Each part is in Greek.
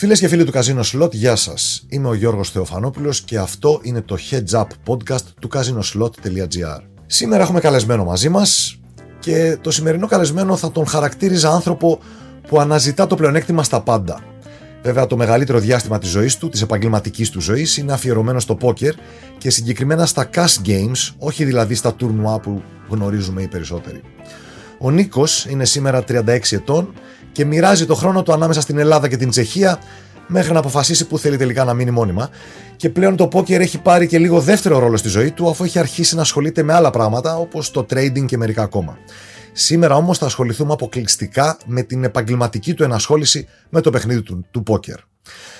Φίλες και φίλοι του Casino Slot, γεια σας. Είμαι ο Γιώργος Θεοφανόπουλος και αυτό είναι το Heads Up Podcast του casinoslot.gr. Σήμερα έχουμε καλεσμένο μαζί μας και το σημερινό καλεσμένο θα τον χαρακτήριζα άνθρωπο που αναζητά το πλεονέκτημα στα πάντα. Βέβαια, το μεγαλύτερο διάστημα της ζωής του, της επαγγελματικής του ζωής, είναι αφιερωμένο στο πόκερ και συγκεκριμένα στα cash games, όχι δηλαδή στα τουρνουά που γνωρίζουμε οι περισσότεροι. Ο Νίκος είναι σήμερα 36 ετών και μοιράζει το χρόνο του ανάμεσα στην Ελλάδα και την Τσεχία μέχρι να αποφασίσει που θέλει τελικά να μείνει μόνιμα. Και πλέον το πόκερ έχει πάρει και λίγο δεύτερο ρόλο στη ζωή του, αφού έχει αρχίσει να ασχολείται με άλλα πράγματα όπως το trading και μερικά ακόμα. Σήμερα όμως θα ασχοληθούμε αποκλειστικά με την επαγγελματική του ενασχόληση με το παιχνίδι του, του πόκερ.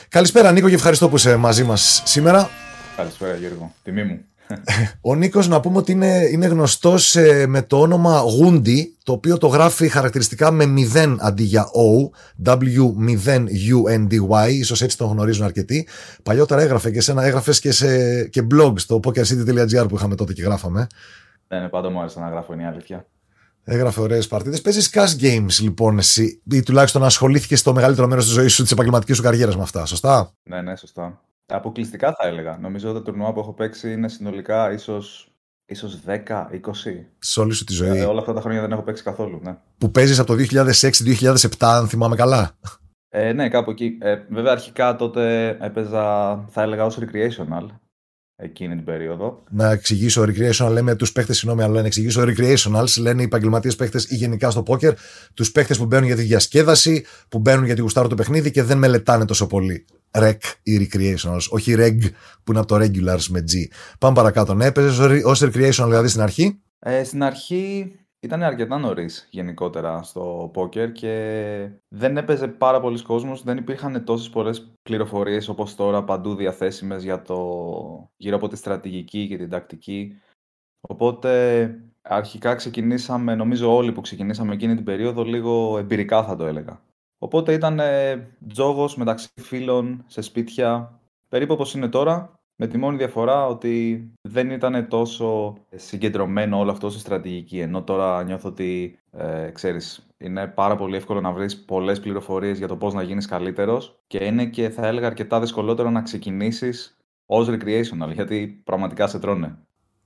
Καλησπέρα Νίκο και ευχαριστώ που είσαι μαζί μας σήμερα. Καλησπέρα Γιώργο, τιμή μου. Ο Νίκος να πούμε ότι είναι, είναι γνωστός ε, με το όνομα Γούντι, το οποίο το γράφει χαρακτηριστικά με 0 αντί για O, W0UNDY, ίσως έτσι τον γνωρίζουν αρκετοί. Παλιότερα έγραφε και σένα, έγραφες και, σε, και blog στο pokercity.gr που είχαμε τότε και γράφαμε. Ναι, ναι, πάντα μου άρεσε να γράφω, είναι η αλήθεια. Έγραφε ωραίες παρτίδες. Παίζεις cash games λοιπόν εσύ, ή τουλάχιστον ασχολήθηκε στο μεγαλύτερο μέρος της ζωής σου, της επαγγελματικής σου καριέρας με αυτά, σωστά; Ναι, ναι, σωστά. Αποκλειστικά θα έλεγα. Νομίζω ότι τα τουρνουά που έχω παίξει είναι συνολικά ίσως ίσως 10, 20. Σε όλη σου τη ζωή. Ε, όλα αυτά τα χρόνια δεν έχω παίξει καθόλου. Ναι. Που παίζεις από το 2006-2007, αν θυμάμαι καλά. Ε, ναι, κάπου εκεί. Ε, βέβαια, αρχικά τότε έπαιζα, θα έλεγα, ως recreational εκείνη την περίοδο. Να εξηγήσω recreational, λέμε τους παίχτες, συγγνώμη, αλλά να εξηγήσω recreationals, λένε οι επαγγελματίες παίχτες ή γενικά στο πόκερ, τους παίχτες που μπαίνουν για τη διασκέδαση, που μπαίνουν για τη γουστάρω το παιχνίδι και δεν μελετάνε τόσο πολύ. Rec ή recreationals, όχι reg που είναι από το regulars με G. Πάμε παρακάτω. Ναι, έπαιζες ως recreational δηλαδή στην αρχή; Ε, στην αρχή ήταν αρκετά νωρίς γενικότερα στο πόκερ και δεν έπαιζε πάρα πολλοί κόσμος, δεν υπήρχαν τόσες πολλές πληροφορίες όπως τώρα παντού διαθέσιμες για το γύρω από τη στρατηγική και την τακτική. Οπότε αρχικά ξεκινήσαμε, νομίζω όλοι που ξεκινήσαμε εκείνη την περίοδο, λίγο εμπειρικά θα το έλεγα. Οπότε ήταν τζόγος μεταξύ φίλων, σε σπίτια, περίπου όπως είναι τώρα, με τη μόνη διαφορά ότι δεν ήταν τόσο συγκεντρωμένο όλο αυτό στη στρατηγική. Ενώ τώρα νιώθω ότι, ε, ξέρεις, είναι πάρα πολύ εύκολο να βρεις πολλές πληροφορίες για το πώς να γίνεις καλύτερος και είναι και θα έλεγα αρκετά δυσκολότερο να ξεκινήσεις ως recreational, γιατί πραγματικά σε τρώνε.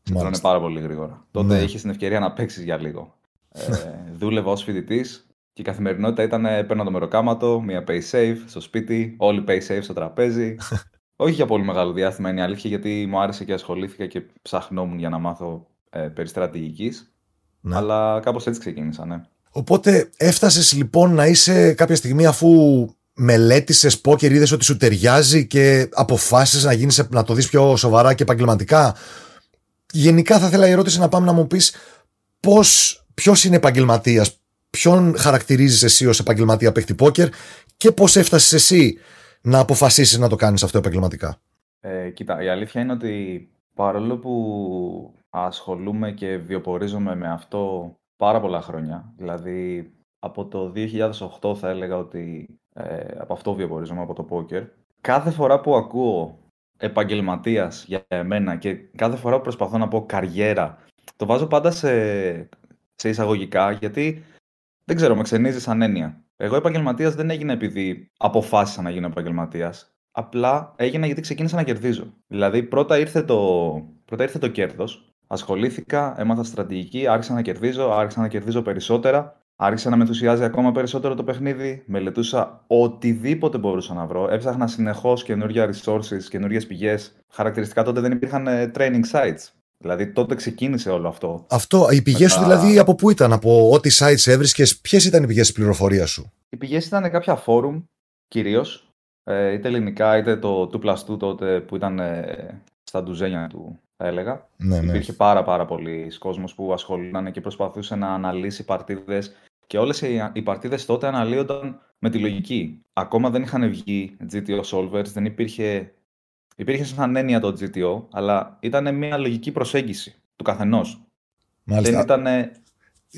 Σε τρώνε πάρα πολύ γρήγορα. Τότε ναι. είχες την ευκαιρία να παίξεις για λίγο. Ε, δούλευα ως φοιτητής και η καθημερινότητα ήταν παίρνω το μεροκάματο, μία pay safe στο σπίτι, όλοι pay safe στο τραπέζι. Όχι για πολύ μεγάλο διάστημα είναι η αλήθεια, γιατί μου άρεσε και ασχολήθηκα και ψαχνόμουν για να μάθω ε, περί στρατηγικής. Ναι. Αλλά κάπως έτσι ξεκίνησα, ναι. Οπότε έφτασες λοιπόν να είσαι κάποια στιγμή αφού μελέτησες πόκερ, είδες ότι σου ταιριάζει και αποφάσισες να, γίνεις, να το δεις πιο σοβαρά και επαγγελματικά. Γενικά θα ήθελα η ερώτηση να πάμε να μου πεις ποιος είναι επαγγελματίας, ποιον χαρακτηρίζεις εσύ ως επαγγελματία παίχτη πόκερ και πώς έφτασες εσύ να αποφασίσεις να το κάνεις αυτό επαγγελματικά; Ε, κοίτα, η αλήθεια είναι ότι παρόλο που ασχολούμαι και βιοπορίζομαι με αυτό πάρα πολλά χρόνια, δηλαδή από το 2008 θα έλεγα ότι ε, από αυτό βιοπορίζομαι, από το πόκερ, κάθε φορά που ακούω επαγγελματίας για εμένα και κάθε φορά που προσπαθώ να πω καριέρα, το βάζω πάντα σε, σε εισαγωγικά γιατί δεν ξέρω, με ξενίζεις σαν έννοια. Εγώ επαγγελματίας δεν έγινα επειδή αποφάσισα να γίνω επαγγελματίας. Απλά έγινα γιατί ξεκίνησα να κερδίζω. Δηλαδή, πρώτα ήρθε το, πρώτα ήρθε το κέρδος. Ασχολήθηκα, έμαθα στρατηγική, άρχισα να κερδίζω, άρχισα να κερδίζω περισσότερα. Άρχισα να με ενθουσιάζει ακόμα περισσότερο το παιχνίδι. Μελετούσα οτιδήποτε μπορούσα να βρω. Έψαχνα συνεχώς καινούργια resources, καινούργιες πηγές. Χαρακτηριστικά τότε δεν υπήρχαν ε, training sites. Δηλαδή τότε ξεκίνησε όλο αυτό. Αυτό, οι πηγές σου δηλαδή από πού ήταν, από ό,τι sites έβρισκες, ποιες ήταν οι πηγές της πληροφορίας σου; Οι πηγές ήταν κάποια φόρουμ κυρίως. Ε, είτε ελληνικά είτε το 2 plus 2 τότε που ήταν ε, στα ντουζένια του, θα έλεγα. Ναι, ναι. Υπήρχε πάρα πάρα πολλοί κόσμος που ασχολούνταν και προσπαθούσε να αναλύσει παρτίδες. Και όλες οι παρτίδες τότε αναλύονταν με τη λογική. Ακόμα δεν είχαν βγει GTO solvers, δεν υπήρχε Υπήρχε σαν έννοια το GTO, αλλά ήταν μια λογική προσέγγιση του καθενός. Δεν ήταν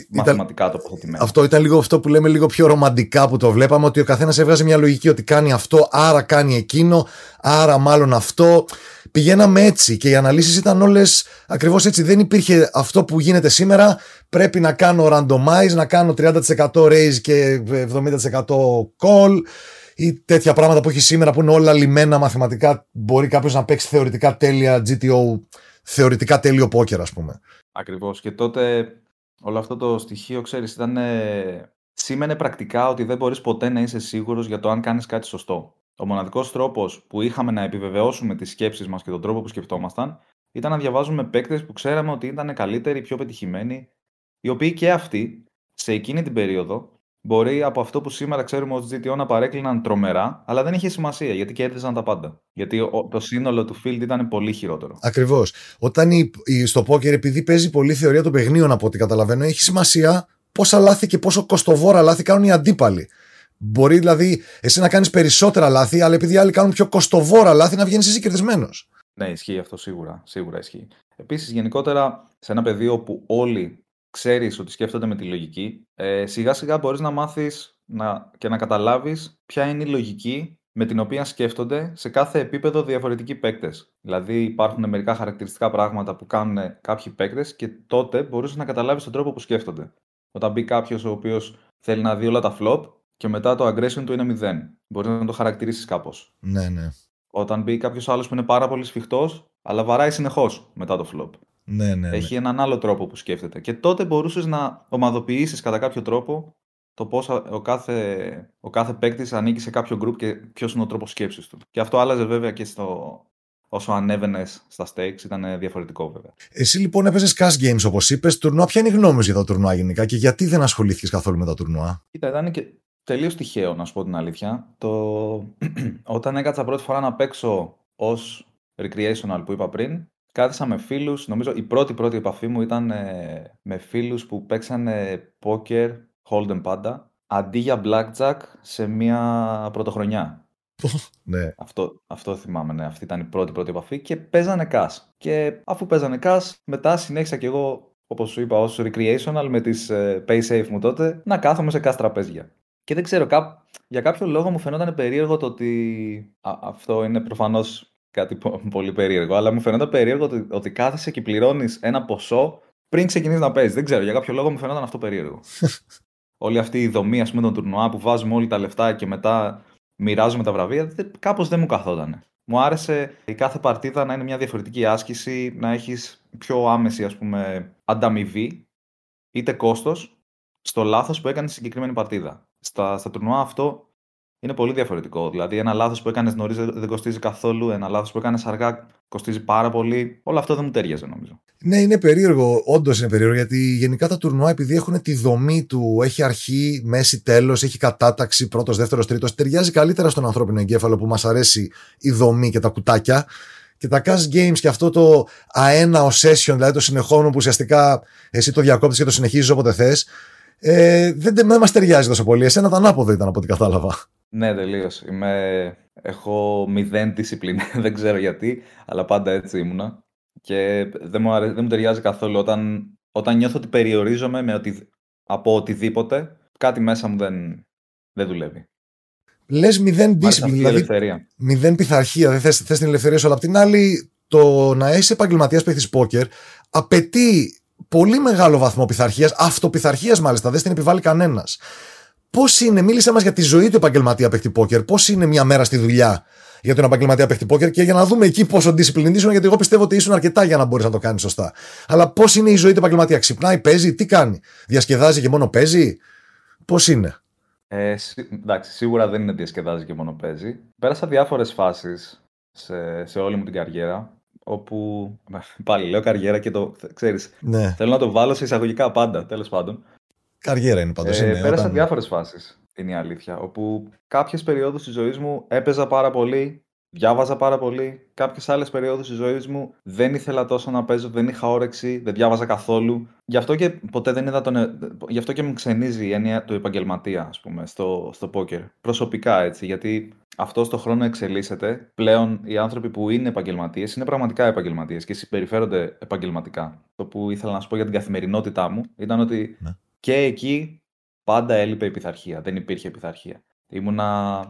μαθηματικά τοποθετημένο. Αυτό ήταν λίγο αυτό που λέμε λίγο πιο ρομαντικά που το βλέπαμε, ότι ο καθένας έβγαζε μια λογική ότι κάνει αυτό, άρα κάνει εκείνο, άρα μάλλον αυτό. Πηγαίναμε έτσι και οι αναλύσεις ήταν όλες ακριβώς έτσι. Δεν υπήρχε αυτό που γίνεται σήμερα. Πρέπει να κάνω randomize, να κάνω 30% raise και 70% call ή τέτοια πράγματα που έχει σήμερα που είναι όλα λιμένα μαθηματικά. Μπορεί κάποιος να παίξει θεωρητικά τέλεια GTO, θεωρητικά τέλειο πόκερ, ας πούμε. Ακριβώς. Και τότε όλο αυτό το στοιχείο, ξέρεις, ήταν. Σήμαινε πρακτικά ότι δεν μπορείς ποτέ να είσαι σίγουρος για το αν κάνεις κάτι σωστό. Ο μοναδικός τρόπος που είχαμε να επιβεβαιώσουμε τις σκέψεις μας και τον τρόπο που σκεφτόμασταν ήταν να διαβάζουμε παίκτες που ξέραμε ότι ήταν καλύτεροι, πιο πετυχημένοι, οι οποίοι και αυτοί σε εκείνη την περίοδο μπορεί από αυτό που σήμερα ξέρουμε ως GTO να παρέκλειναν τρομερά, αλλά δεν είχε σημασία γιατί κέρδισαν τα πάντα. Γιατί το σύνολο του field ήταν πολύ χειρότερο. Ακριβώς. Όταν η, η, στο πόκερ, επειδή παίζει πολύ θεωρία των παιχνίων από ό,τι καταλαβαίνω, έχει σημασία πόσα λάθη και πόσο κοστοβόρα λάθη κάνουν οι αντίπαλοι. Μπορεί δηλαδή εσύ να κάνεις περισσότερα λάθη, αλλά επειδή οι άλλοι κάνουν πιο κοστοβόρα λάθη, να βγαίνεις εσύ κερδισμένος. Ναι, ισχύει αυτό σίγουρα. Σίγουρα ισχύει. Επίσης, γενικότερα σε ένα πεδίο που όλοι ξέρεις ότι σκέφτονται με τη λογική, ε, σιγά σιγά μπορείς να μάθεις να, και να καταλάβεις ποια είναι η λογική με την οποία σκέφτονται σε κάθε επίπεδο διαφορετικοί παίκτες. Δηλαδή, υπάρχουν μερικά χαρακτηριστικά πράγματα που κάνουν κάποιοι παίκτες και τότε μπορεί να καταλάβεις τον τρόπο που σκέφτονται. Όταν μπει κάποιος ο οποίος θέλει να δει όλα τα flop και μετά το aggression του είναι 0. Μπορείς να το χαρακτηρίσεις κάπως. Ναι, ναι. Όταν μπει κάποιος άλλος που είναι πάρα πολύ σφιχτός, αλλά βαράει συνεχώς μετά το flop. Ναι, ναι, ναι. Έχει έναν άλλο τρόπο που σκέφτεται. Και τότε μπορούσες να ομαδοποιήσεις κατά κάποιο τρόπο το πώς ο κάθε, ο κάθε παίκτης ανήκει σε κάποιο group και ποιος είναι ο τρόπος σκέψης του. Και αυτό άλλαζε βέβαια και στο, όσο ανέβαινε στα stakes, ήταν διαφορετικό βέβαια. Εσύ λοιπόν έπαιζες cash games όπως είπες. Τουρνουά, ποια είναι η γνώμη για τα τουρνουά γενικά και γιατί δεν ασχολήθηκες καθόλου με τα τουρνουά; Κοίτα, ήταν και τελείως τυχαίο να σου πω την αλήθεια. Το... Όταν έκατσα πρώτη φορά να παίξω ως recreational που είπα πριν, κάθισα με φίλους, νομίζω η πρώτη πρώτη επαφή μου ήταν ε, με φίλους που παίξανε poker, hold'em πάντα, αντί για blackjack σε μια πρωτοχρονιά. ναι. Αυτό, αυτό θυμάμαι, ναι. Αυτή ήταν η πρώτη πρώτη επαφή και παίζανε cash. Και αφού παίζανε cash, μετά συνέχισα κι εγώ, όπως σου είπα, ως recreational με τις ε, pay safe μου τότε, να κάθομαι σε cash τραπέζια. Και δεν ξέρω, κά... για κάποιο λόγο μου φαινόταν περίεργο το ότι. αυτό είναι προφανώς κάτι πολύ περίεργο, αλλά μου φαίνεται περίεργο ότι, ότι κάθεσαι και πληρώνεις ένα ποσό πριν ξεκινήσεις να παίζεις. Δεν ξέρω, για κάποιο λόγο μου φαινόταν αυτό περίεργο. Όλη αυτή η δομή, ας πούμε, των τουρνουά που βάζουμε όλοι τα λεφτά και μετά μοιράζουμε τα βραβεία, κάπως δεν μου καθόταν. Μου άρεσε η κάθε παρτίδα να είναι μια διαφορετική άσκηση, να έχεις πιο άμεση, ας πούμε, ανταμοιβή, είτε κόστος, στο λάθος που έκανε συγκεκριμένη παρτίδα. Στα, στα τουρνουά αυτό είναι πολύ διαφορετικό. Δηλαδή, ένα λάθος που έκανες νωρίς δεν κοστίζει καθόλου, ένα λάθος που έκανες αργά κοστίζει πάρα πολύ. Όλο αυτό δεν μου τέριαζε, νομίζω. Ναι, είναι περίεργο. Όντως είναι περίεργο γιατί γενικά τα τουρνουά, επειδή έχουν τη δομή του, έχει αρχή, μέση, τέλος, έχει κατάταξη, πρώτος, δεύτερος, τρίτος, ταιριάζει καλύτερα στον ανθρώπινο εγκέφαλο που μας αρέσει η δομή και τα κουτάκια. Και τα cash games και αυτό το αένα session, δηλαδή το συνεχόμενο που ουσιαστικά εσύ το διακόπτεις και το συνεχίζεις όποτε θες, ε, δεν, δεν μα ταιριάζει τόσο πολύ. Εσένα το ανάποδο ήταν από ό,τι κατάλαβα. Ναι, τελείως. Είμαι... Έχω μηδέν discipline. δεν ξέρω γιατί, αλλά πάντα έτσι ήμουνα. Και δεν μου, δεν μου ταιριάζει καθόλου όταν, όταν νιώθω ότι περιορίζομαι με οτι... από οτιδήποτε, κάτι μέσα μου δεν, δεν δουλεύει. Λες μηδέν discipline, δηλαδή μηδέν πειθαρχία. Δεν θες, θες την ελευθερία σου, αλλά απ' την άλλη, το να είσαι επαγγελματίας παίχτης πόκερ απαιτεί πολύ μεγάλο βαθμό πειθαρχίας, αυτοπιθαρχίας μάλιστα, δεν στην επιβάλλει κανένας. Πώς είναι, μίλησε μας για τη ζωή του επαγγελματία παίχτη πόκερ, πώς είναι μια μέρα στη δουλειά για τον επαγγελματία παίχτη πόκερ και για να δούμε εκεί πόσο disciplined ήσουν, γιατί εγώ πιστεύω ότι ήσουν αρκετά για να μπορείς να το κάνεις σωστά. Αλλά πώς είναι η ζωή του επαγγελματία, ξυπνάει, παίζει, τι κάνει, διασκεδάζει και μόνο παίζει, πώς είναι. Ε, εντάξει, σίγουρα δεν είναι διασκεδάζει και μόνο παίζει. Πέρασα διάφορες φάσεις σε, σε όλη μου την καριέρα όπου. Πάλι λέω καριέρα και το. ξέρεις, ναι. Θέλω να το βάλω σε εισαγωγικά πάντα, τέλος πάντων. Καριέρα είναι πάντως. Ε, πέρασα όταν... διάφορες φάσεις. Είναι η αλήθεια. Όπου κάποιες περιόδους της ζωής μου έπαιζα πάρα πολύ, διάβαζα πάρα πολύ. Κάποιες άλλες περιόδους της ζωής μου δεν ήθελα τόσο να παίζω, δεν είχα όρεξη, δεν διάβαζα καθόλου. Γι' αυτό και ποτέ δεν είδα τον. Ε, γι' αυτό και μου ξενίζει η έννοια του επαγγελματία, ας πούμε, στο, στο πόκερ. Προσωπικά έτσι. Γιατί αυτό το χρόνο εξελίσσεται. Πλέον οι άνθρωποι που είναι επαγγελματίες είναι πραγματικά επαγγελματίες και συμπεριφέρονται επαγγελματικά. Το που ήθελα να σου πω για την καθημερινότητά μου ήταν ότι ναι. Και εκεί πάντα έλειπε η πειθαρχία. Δεν υπήρχε πειθαρχία. Ήμουνα.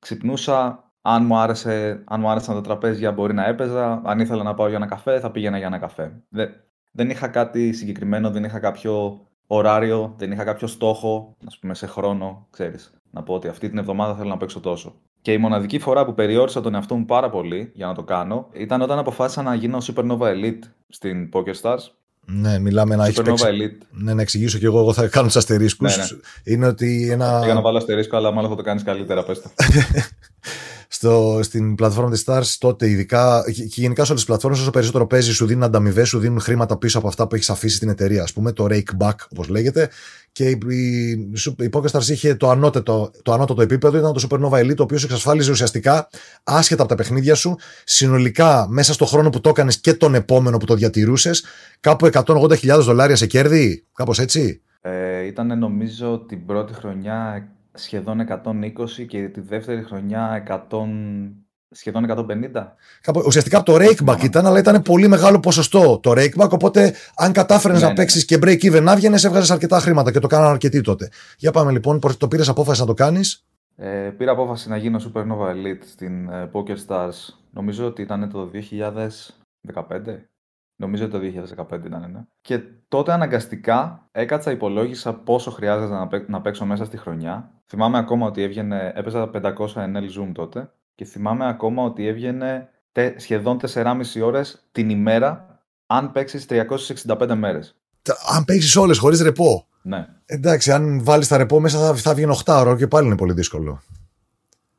Ξυπνούσα, αν μου, άρεσε, αν μου άρεσαν τα τραπέζια μπορεί να έπαιζα. Αν ήθελα να πάω για ένα καφέ, θα πήγαινα για ένα καφέ. Δεν, δεν είχα κάτι συγκεκριμένο, δεν είχα κάποιο ωράριο, δεν είχα κάποιο στόχο, ας πούμε, σε χρόνο, ξέρεις Να πω ότι αυτή την εβδομάδα θέλω να παίξω τόσο. Και η μοναδική φορά που περιόρισα τον εαυτό μου πάρα πολύ για να το κάνω ήταν όταν αποφάσισα να γίνω Supernova Elite στην Poker Stars. Ναι, μιλάμε να έχεις παίξει. Elite. Ναι, να εξηγήσω και εγώ, εγώ θα κάνω τους αστερίσκους. Ναι, ναι. Είναι ότι ένα. Για να βάλω αστερίσκο, αλλά μάλλον θα το κάνεις καλύτερα, πες το. στο, στην πλατφόρμα της Stars τότε, ειδικά και γενικά σε όλες τις πλατφόρμες, όσο περισσότερο παίζει, σου δίνουν ανταμοιβέ, σου δίνουν χρήματα πίσω από αυτά που έχεις αφήσει στην εταιρεία. Α πούμε, το rake back, όπως λέγεται. Και η, η, η PokerStars είχε το ανώτατο, το ανώτατο επίπεδο, ήταν το Supernova Elite, το οποίος σου εξασφάλιζε ουσιαστικά, άσχετα από τα παιχνίδια σου, συνολικά μέσα στο χρόνο που το έκανες και τον επόμενο που το διατηρούσες, κάπου 180.000 δολάρια σε κέρδη, κάπως έτσι. Ε, ήταν νομίζω την πρώτη χρονιά σχεδόν 120 και τη δεύτερη χρονιά 100, σχεδόν 150. ουσιαστικά το rakeback ήταν, αλλά ήταν πολύ μεγάλο ποσοστό το rakeback. Οπότε, αν κατάφερες ναι, να ναι. παίξεις και break even να βγαίνει, έβγαζες αρκετά χρήματα και το κάνανε αρκετοί τότε. Για πάμε λοιπόν, το πήρες απόφαση να το κάνεις; Ε, πήρα απόφαση να γίνω Supernova Elite στην ε, Poker Stars. Νομίζω ότι ήταν το 2015. Νομίζω ότι το 2015 ήταν, ναι. Και τότε αναγκαστικά έκατσα, υπολόγισα πόσο χρειάζεται να παίξω μέσα στη χρονιά. Θυμάμαι ακόμα ότι έβγαινε, έπαιζα 500 NL Zoom τότε και θυμάμαι ακόμα ότι έβγαινε σχεδόν 4,5 ώρες την ημέρα αν παίξεις 365 μέρες. Αν παίξεις όλες χωρίς ρεπό. Ναι. Εντάξει, αν βάλεις τα ρεπό μέσα θα, θα βγει 8 ώρο και πάλι είναι πολύ δύσκολο.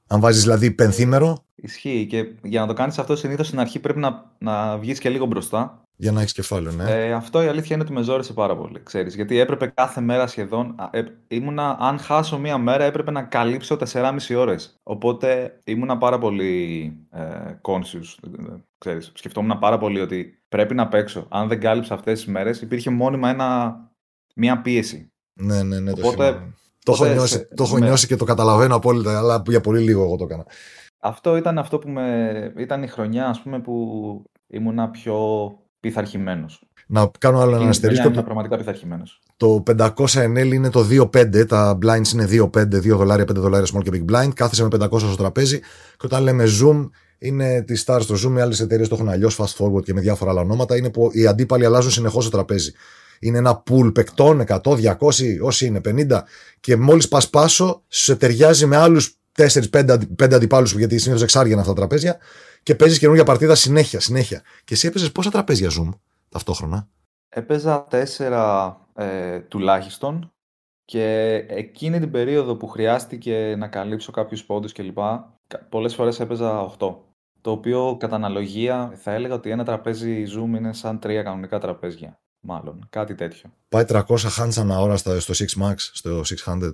Αν βάζεις δηλαδή πενθήμερο. Ισχύει και για να το κάνεις αυτό συνήθως στην αρχή πρέπει να, να βγεις και λίγο μπροστά. Για να έχεις κεφάλαιο, ναι. Ε, αυτό η αλήθεια είναι ότι με ζόρισε πάρα πολύ. Ξέρεις, γιατί έπρεπε κάθε μέρα σχεδόν. Ε, ήμουνα, αν χάσω μία μέρα, έπρεπε να καλύψω 4,5 ώρες. Οπότε ήμουνα πάρα πολύ ε, conscious. Ξέρεις, σκεφτόμουν πάρα πολύ ότι πρέπει να παίξω. Αν δεν κάλυψα αυτές τις μέρες, υπήρχε μόνιμα ένα, μία πίεση. Ναι, ναι, ναι. Οπότε, το, το έχω, νιώσει, το έχω νιώσει και το καταλαβαίνω απόλυτα, αλλά για πολύ λίγο εγώ το έκανα. Αυτό ήταν αυτό που με... ήταν η χρονιά ας πούμε, που ήμουνα πιο πειθαρχημένος. Να κάνω άλλο ένα αστερίσκο. Είναι πραγματικά πειθαρχημένος. Το 500 NL είναι το 2,5. Τα blinds είναι 2,5, 2 δολάρια, 5 δολάρια small και big blind. Κάθεσαι με 500 στο τραπέζι. Και όταν λέμε zoom, είναι τη Stars στο zoom. Οι άλλες εταιρείες το έχουν αλλιώς, fast forward και με διάφορα άλλα ονόματα. Είναι που οι αντίπαλοι αλλάζουν συνεχώς το τραπέζι. Είναι ένα pool παικτών, 100, 200, όσοι είναι, 50. Και μόλις πας πάσο, σε ταιριάζει με άλλους 4-5 αντιπάλους, γιατί συνήθως εξάργηκαν αυτά τα τραπέζια και παίζεις καινούργια παρτίδα συνέχεια, συνέχεια. Και εσύ έπαιζες πόσα τραπέζια Zoom ταυτόχρονα; Έπαιζα τέσσερα ε, τουλάχιστον και εκείνη την περίοδο που χρειάστηκε να καλύψω κάποιους πόντους κλπ. Πολλές φορές έπαιζα 8. Το οποίο κατά αναλογία θα έλεγα ότι ένα τραπέζι Zoom είναι σαν τρία κανονικά τραπέζια. Μάλλον, κάτι τέτοιο. Πάει 300 hands ανά ώρα στο 6 max, στο 600.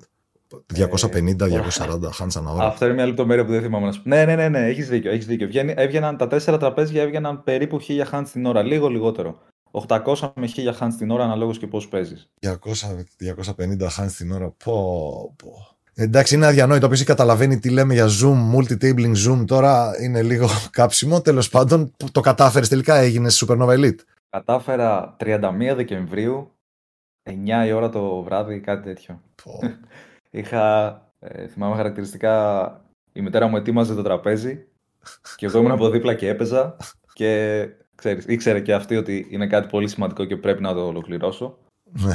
250-240 χάνει ανά ώρα. Αυτό είναι μια λεπτομέρεια που δεν θυμάμαι να σου πω. Ναι, ναι, ναι, ναι έχεις δίκιο. Έχεις δίκιο. έβγαιναν, τα τέσσερα τραπέζια έβγαιναν περίπου 1000 χάντ την ώρα, λίγο λιγότερο. 800 με 1000 χάντ την ώρα αναλόγως και πώς παίζεις. 250 χάντ την ώρα. Πω, πω. Εντάξει, είναι αδιανόητο. Όποιος καταλαβαίνει τι λέμε για Zoom, multi-tabling Zoom, τώρα είναι λίγο κάψιμο. Τέλος πάντων, το κατάφερες τελικά, έγινε Supernova Elite. Κατάφερα 31 Δεκεμβρίου, 9 η ώρα το βράδυ, κάτι τέτοιο. Είχα, ε, θυμάμαι χαρακτηριστικά, η μητέρα μου ετοίμαζε το τραπέζι και εγώ ήμουν από δίπλα και έπαιζα και ξέρεις, ήξερε και αυτή ότι είναι κάτι πολύ σημαντικό και πρέπει να το ολοκληρώσω. Ναι.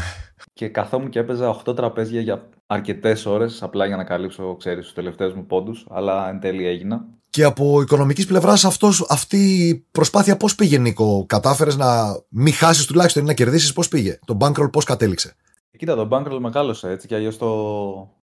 και καθόμουν και έπαιζα 8 τραπέζια για αρκετές ώρες, απλά για να καλύψω ξέρεις, τους τελευταίους μου πόντους, αλλά εν τέλει έγινα. Και από οικονομικής πλευράς, αυτή η προσπάθεια πώς πήγε, Νίκο, κατάφερες να μην χάσεις τουλάχιστον ή να κερδίσεις, πώς πήγε; Το bankroll πώς κατέληξε; Κοίτα, το bankroll μεγάλωσε έτσι και αλλιώς το,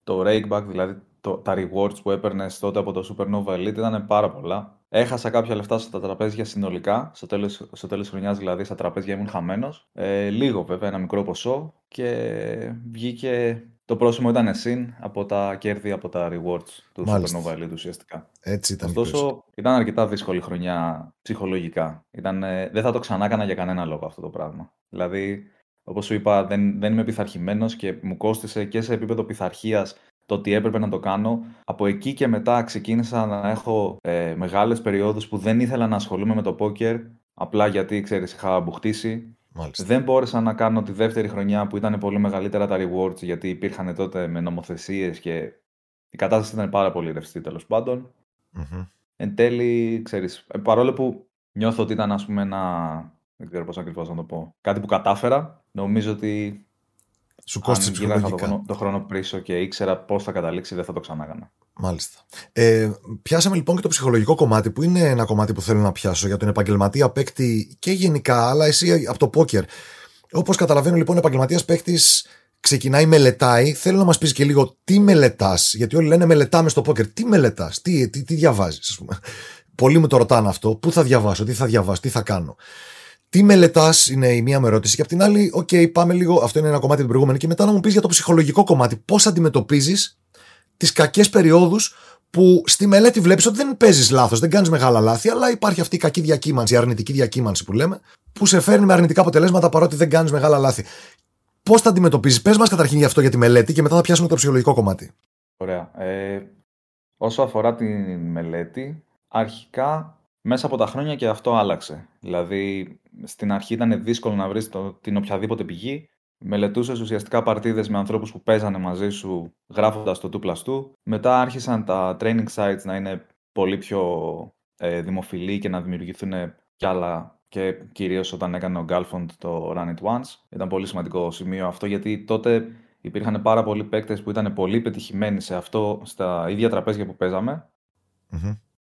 το rakeback, δηλαδή το, τα rewards που έπαιρνες τότε από το Supernova Elite ήταν πάρα πολλά. Έχασα κάποια λεφτά στα τραπέζια συνολικά, στο τέλος, στο τέλος χρονιάς δηλαδή στα τραπέζια ήμουν χαμένος. Ε, λίγο βέβαια, ένα μικρό ποσό και βγήκε το πρόσημο ήταν συν από τα κέρδη από τα rewards του Μάλιστα. Supernova Elite ουσιαστικά. Έτσι ήταν. Ωστόσο, ήταν αρκετά δύσκολη χρονιά ψυχολογικά. Ήταν, δεν θα το ξανά έκανα για κανένα λόγο αυτό το πράγμα. Δηλαδή, Όπως σου είπα, δεν, δεν είμαι πειθαρχημένος και μου κόστησε και σε επίπεδο πειθαρχίας το ότι έπρεπε να το κάνω. Από εκεί και μετά ξεκίνησα να έχω ε, μεγάλες περιόδους που δεν ήθελα να ασχολούμαι με το πόκερ. Απλά γιατί, ξέρεις, είχα μπουχτίσει. Μάλιστα. Δεν μπόρεσα να κάνω τη δεύτερη χρονιά που ήταν πολύ μεγαλύτερα τα rewards γιατί υπήρχαν τότε με νομοθεσίες και η κατάσταση ήταν πάρα πολύ ρευστή τέλος πάντων. Mm-hmm. Εν τέλει, ξέρεις, ε, παρόλο που νιώθω ότι ήταν ας πούμε ένα δεν ξέρω πώς ακριβώς να το πω. Κάτι που κατάφερα. Νομίζω ότι Σου κόστησε ψυχολογικά. Το, το χρόνο πίσω και ήξερα πώς θα καταλήξει, δεν θα το ξανά έκανα. Μάλιστα. Ε, πιάσαμε λοιπόν και το ψυχολογικό κομμάτι, που είναι ένα κομμάτι που θέλω να πιάσω για τον επαγγελματία παίκτη και γενικά, αλλά εσύ από το πόκερ. Όπως καταλαβαίνω λοιπόν, ο επαγγελματίας παίκτης ξεκινάει, μελετάει. Θέλω να μας πεις και λίγο τι μελετάς, γιατί όλοι λένε μελετάμε στο πόκερ. Τι μελετάς, τι, τι, τι διαβάζεις, ας πούμε. Πολλοί μου το ρωτάνε αυτό. Πού θα διαβάσω, τι θα διαβάσω, τι θα κάνω. Τι μελετάς είναι η μία μου ερώτηση. Και απ' την άλλη, OK, okay, πάμε λίγο. Αυτό είναι ένα κομμάτι του προηγούμενου. Και μετά να μου πεις για το ψυχολογικό κομμάτι. Πώς αντιμετωπίζεις τις κακές περιόδους που στη μελέτη βλέπεις ότι δεν παίζεις λάθος, δεν κάνεις μεγάλα λάθη, αλλά υπάρχει αυτή η κακή διακύμανση, η αρνητική διακύμανση που λέμε, που σε φέρνει με αρνητικά αποτελέσματα παρότι δεν κάνεις μεγάλα λάθη. Πώς τα αντιμετωπίζεις, πες μας καταρχήν για αυτό για τη μελέτη και μετά θα πιάσουμε το ψυχολογικό κομμάτι. Ωραία. Ε, όσο αφορά τη μελέτη, αρχικά μέσα από τα χρόνια και αυτό άλλαξε. Δηλαδή, στην αρχή ήταν δύσκολο να βρεις την οποιαδήποτε πηγή. Μελετούσες ουσιαστικά παρτίδες με ανθρώπους που παίζανε μαζί σου γράφοντας το 2 2. Μετά άρχισαν τα training sites να είναι πολύ πιο ε, δημοφιλή και να δημιουργηθούν κι άλλα και κυρίως όταν έκανε ο Galfond το Run It Once. Ήταν πολύ σημαντικό σημείο αυτό γιατί τότε υπήρχαν πάρα πολλοί παίκτες που ήταν πολύ πετυχημένοι σε αυτό, στα ίδια τραπέζια που παιζαμε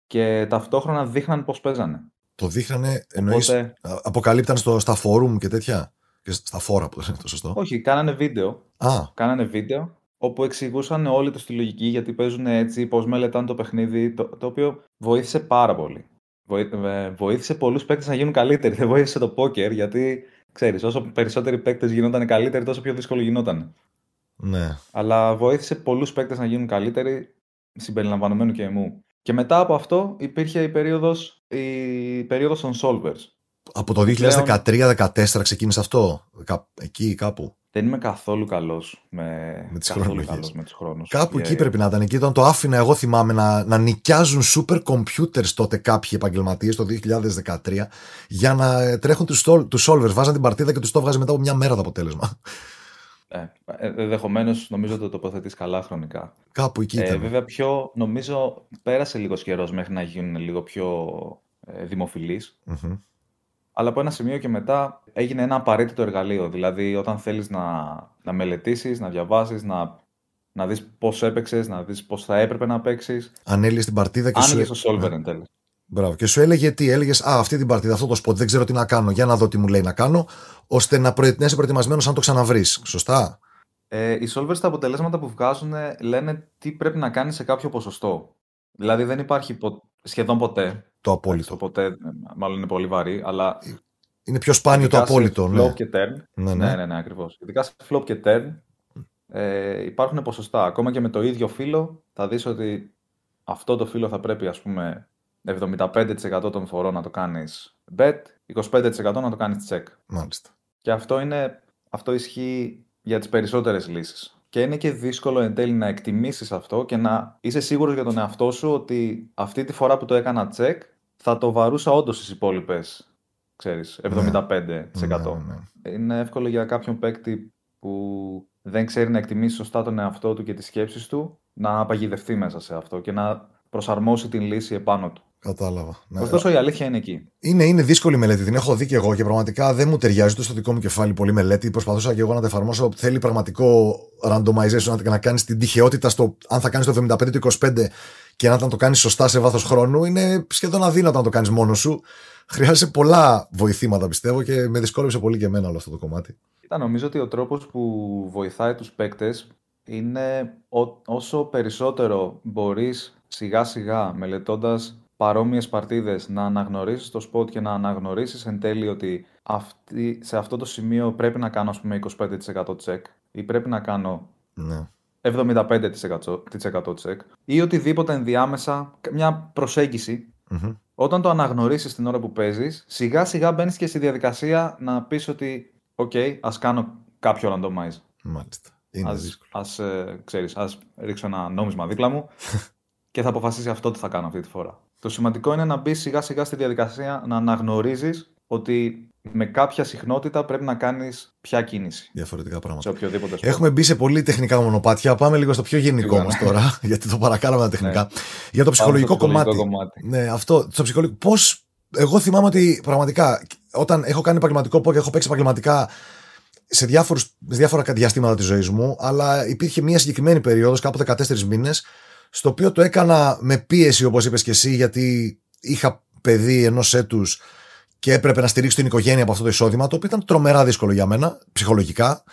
και ταυτόχρονα δείχναν πώς παίζανε. Το δείχνανε, εννοείς, Οπότε... αποκαλύπταν στο, στα φόρουμ και τέτοια; Και στα φόρα που είναι το σωστό. Όχι, κάνανε βίντεο. Α. Κάνανε βίντεο όπου εξηγούσαν όλοι τους τη λογική γιατί παίζουν έτσι, πώς μελετάνε το παιχνίδι, το, το οποίο βοήθησε πάρα πολύ. Ε, βοήθησε πολλούς παίκτες να γίνουν καλύτεροι. Δεν βοήθησε το πόκερ γιατί ξέρεις, όσο περισσότεροι παίκτες γινόταν καλύτεροι, τόσο πιο δύσκολο γινόταν. Ναι. Αλλά βοήθησε πολλούς παίκτες να γίνουν καλύτεροι, συμπεριλαμβανομένου και εμού. Και μετά από αυτό υπήρχε η περίοδος, η περίοδος των solvers. Από το 2013-2014 ξεκίνησε αυτό, εκεί κάπου; Δεν είμαι καθόλου καλός με, με τις χρόνους. Κάπου εκεί πρέπει να ήταν. Εκεί όταν το άφηνα, εγώ θυμάμαι να, να νοικιάζουν super computers τότε κάποιοι επαγγελματίες το 2013 για να τρέχουν τους τους solvers. Βάζαν την παρτίδα και τους το βγάζει μετά από μια μέρα το αποτέλεσμα. Ε, Ενδεχομένως νομίζω ότι το τοποθετείς καλά χρονικά. Κάπου εκεί ε, ήταν. Ε, βέβαια, πιο νομίζω πέρασε λίγος καιρός μέχρι να γίνουν λίγο πιο ε, δημοφιλει Αλλά από ένα σημείο και μετά έγινε ένα απαραίτητο εργαλείο. Δηλαδή, όταν θέλεις να, να μελετήσεις, να διαβάσεις, να, να δεις πώς έπαιξες, να δεις πώς θα έπρεπε να παίξεις. Αν έλυες την παρτίδα και σου. Αν το solver ναι. εν τέλει. Μπράβο. Και σου έλεγε τι, έλεγες Α, αυτή την παρτίδα, αυτό το spot, δεν ξέρω τι να κάνω. Για να δω τι μου λέει να κάνω, ώστε να είσαι προετοιμασμένος αν το ξαναβρεις. Σωστά. Ε, οι solvers τα αποτελέσματα που βγάζουν λένε τι πρέπει να κάνεις σε κάποιο ποσοστό. Δηλαδή δεν υπάρχει πο... σχεδόν ποτέ. Το απόλυτο. ποτέ, μάλλον είναι πολύ βαρύ, αλλά. Είναι πιο σπάνιο το απόλυτο. Ναι. Flop και turn. Ναι, ναι, ναι, ναι, ναι ακριβώς. Ειδικά σε flop και turn ε, υπάρχουν ποσοστά. Ακόμα και με το ίδιο φύλλο θα δεις ότι αυτό το φύλλο θα πρέπει ας πούμε 75% των φορών να το κάνεις bet, 25% να το κάνεις check. Μάλιστα. Και αυτό, είναι, αυτό ισχύει για τις περισσότερες λύσεις. Και είναι και δύσκολο εν τέλει να εκτιμήσεις αυτό και να είσαι σίγουρος για τον εαυτό σου ότι αυτή τη φορά που το έκανα check θα το βαρούσα όντως στις υπόλοιπες. Ξέρεις, 75%. Ναι. Ναι, ναι. Είναι εύκολο για κάποιον παίκτη που δεν ξέρει να εκτιμήσει σωστά τον εαυτό του και τις σκέψεις του να παγιδευτεί μέσα σε αυτό και να προσαρμόσει την λύση επάνω του. Κατάλαβα. Ναι. Ωστόσο η αλήθεια είναι εκεί. Είναι, είναι δύσκολη μελέτη. Την έχω δει και εγώ και πραγματικά δεν μου ταιριάζει το στο δικό μου κεφάλι πολύ μελέτη. Προσπαθούσα και εγώ να τα εφαρμόσω. Θέλει πραγματικό randomization να κάνεις την τυχεότητα στο αν θα κάνεις το 75 το 25 και αν το κάνεις σωστά σε βάθος χρόνου. Είναι σχεδόν αδύνατο να το κάνεις μόνος σου. Χρειάζεται πολλά βοηθήματα πιστεύω και με δυσκόλεψε πολύ και εμένα όλο αυτό το κομμάτι. Ήταν νομίζω ότι ο τρόπος που βοηθάει τους παίκτες είναι όσο περισσότερο μπορείς σιγά σιγά μελετώντας παρόμοιες παρτίδες να αναγνωρίσεις το spot και να αναγνωρίσεις εν τέλει ότι αυτή, σε αυτό το σημείο πρέπει να κάνω ας πούμε 25% check ή πρέπει να κάνω ναι. 75% check ή οτιδήποτε ενδιάμεσα, μια προσεγγιση Όταν το αναγνωρίσεις την ώρα που παίζεις, σιγά σιγά μπαίνεις και στη διαδικασία να πεις ότι «ΟΚ, okay, ας κάνω κάποιο randomize». Μάλιστα. Είναι ας, ας, ε, ξέρεις, ας ρίξω ένα νόμισμα δίπλα μου και θα αποφασίσει αυτό τι θα κάνω αυτή τη φορά. Το σημαντικό είναι να μπεις σιγά σιγά στη διαδικασία να αναγνωρίζεις ότι με κάποια συχνότητα πρέπει να κάνεις ποια κίνηση. Διαφορετικά πράγματα. Σε οποιοδήποτε σπort. Έχουμε μπει σε πολύ τεχνικά μονοπάτια. Πάμε λίγο στο πιο γενικό μας τώρα, γιατί το παρακάναμε τα τεχνικά. Ναι. Για το ψυχολογικό, κομμάτι. κομμάτι. Ναι, αυτό. Το ψυχολογικό. Πώ. Εγώ θυμάμαι ότι πραγματικά όταν έχω κάνει επαγγελματικό πόκερ, έχω παίξει επαγγελματικά σε, διάφορους, σε διάφορα διαστήματα της ζωής μου, αλλά υπήρχε μια συγκεκριμένη περίοδος, κάπου 14 μήνες, στο οποίο το έκανα με πίεση, όπως είπες και εσύ, γιατί είχα παιδί ενός έτους και έπρεπε να στηρίξω την οικογένεια από αυτό το εισόδημα, το οποίο ήταν τρομερά δύσκολο για μένα, ψυχολογικά.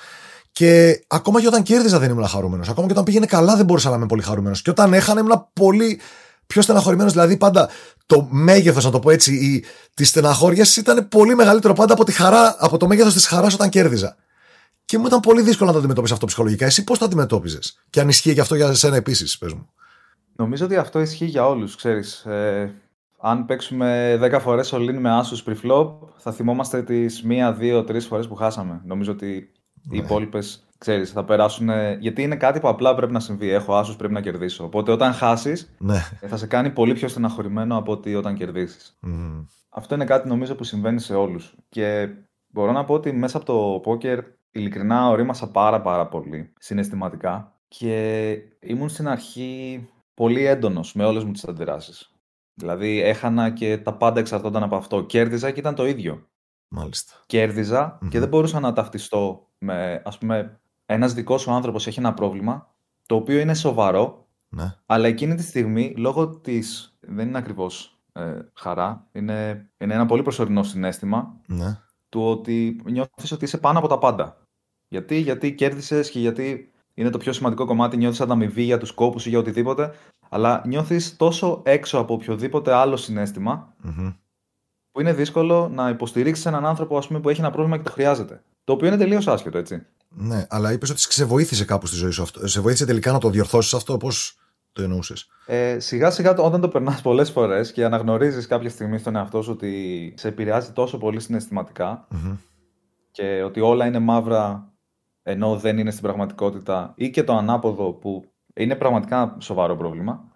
Και ακόμα και όταν κέρδιζα δεν ήμουν χαρούμενος. Ακόμα και όταν πήγαινε καλά δεν μπορούσα να είμαι πολύ χαρούμενος. Και όταν έχανα ήμουν πολύ πιο στεναχωρημένος. Δηλαδή πάντα το μέγεθος, να το πω έτσι, της στεναχώριας ήταν πολύ μεγαλύτερο πάντα από, τη χαρά, από το μέγεθος της χαράς όταν κέρδιζα. Και μου ήταν πολύ δύσκολο να το αντιμετωπίσει αυτό ψυχολογικά. Εσύ πώς το αντιμετώπιζες, Και αν ισχύει και αυτό για εσένα επίσης, πες μου. Νομίζω ότι αυτό ισχύει για όλους, ξέρεις. Ε, αν παίξουμε 10 φορές all με άσου pre-flop, θα θυμόμαστε τις 1, 2, 3 φορές που χάσαμε. Νομίζω ότι ναι. οι υπόλοιπες ξέρεις, θα περάσουν. Γιατί είναι κάτι που απλά πρέπει να συμβεί. Έχω άσου, πρέπει να κερδίσω. Οπότε όταν χάσεις, ναι. θα σε κάνει πολύ πιο στεναχωρημένο από ότι όταν κερδίσεις. Mm. Αυτό είναι κάτι νομίζω που συμβαίνει σε όλους. Και μπορώ να πω ότι μέσα από το πόκερ ειλικρινά ορίμασα πάρα πάρα πολύ συναισθηματικά και ήμουν στην αρχή πολύ έντονος με όλες μου τις αντιδράσεις. Δηλαδή έχανα και τα πάντα εξαρτώνταν από αυτό. Κέρδιζα και ήταν το ίδιο. Μάλιστα. κερδιζα και δεν μπορούσα να ταυτιστώ με, ας πούμε, ένας δικός σου άνθρωπος έχει ένα πρόβλημα, το οποίο είναι σοβαρό, ναι. αλλά εκείνη τη στιγμή, λόγω της, δεν είναι ακριβώς ε, χαρά, είναι, είναι ένα πολύ προσωρινό συνέστημα, ναι. του ότι νιώθεις ότι είσαι πάνω από τα πάντα. Γιατί, γιατί κέρδισες και γιατί είναι το πιο σημαντικό κομμάτι, νιώθεις ανταμοιβή για τους κόπους ή για οτιδήποτε, αλλά νιώθεις τόσο έξω από οποιοδήποτε άλλο που είναι δύσκολο να υποστηρίξεις έναν άνθρωπο ας πούμε, που έχει ένα πρόβλημα και το χρειάζεται. Το οποίο είναι τελείως άσχετο, έτσι. Ναι, αλλά είπες ότι σε βοήθησε κάπου στη ζωή σου αυτό. Σε βοήθησε τελικά να το διορθώσεις αυτό, πώς το εννοούσες; Ε, σιγά σιγά όταν το περνάς πολλές φορές και αναγνωρίζεις κάποια στιγμή στον εαυτό σου ότι σε επηρεάζει τόσο πολύ και ότι όλα είναι μαύρα ενώ δεν είναι στην πραγματικότητα ή και το ανάποδο που είναι πραγματικά σοβαρό πρόβλημα.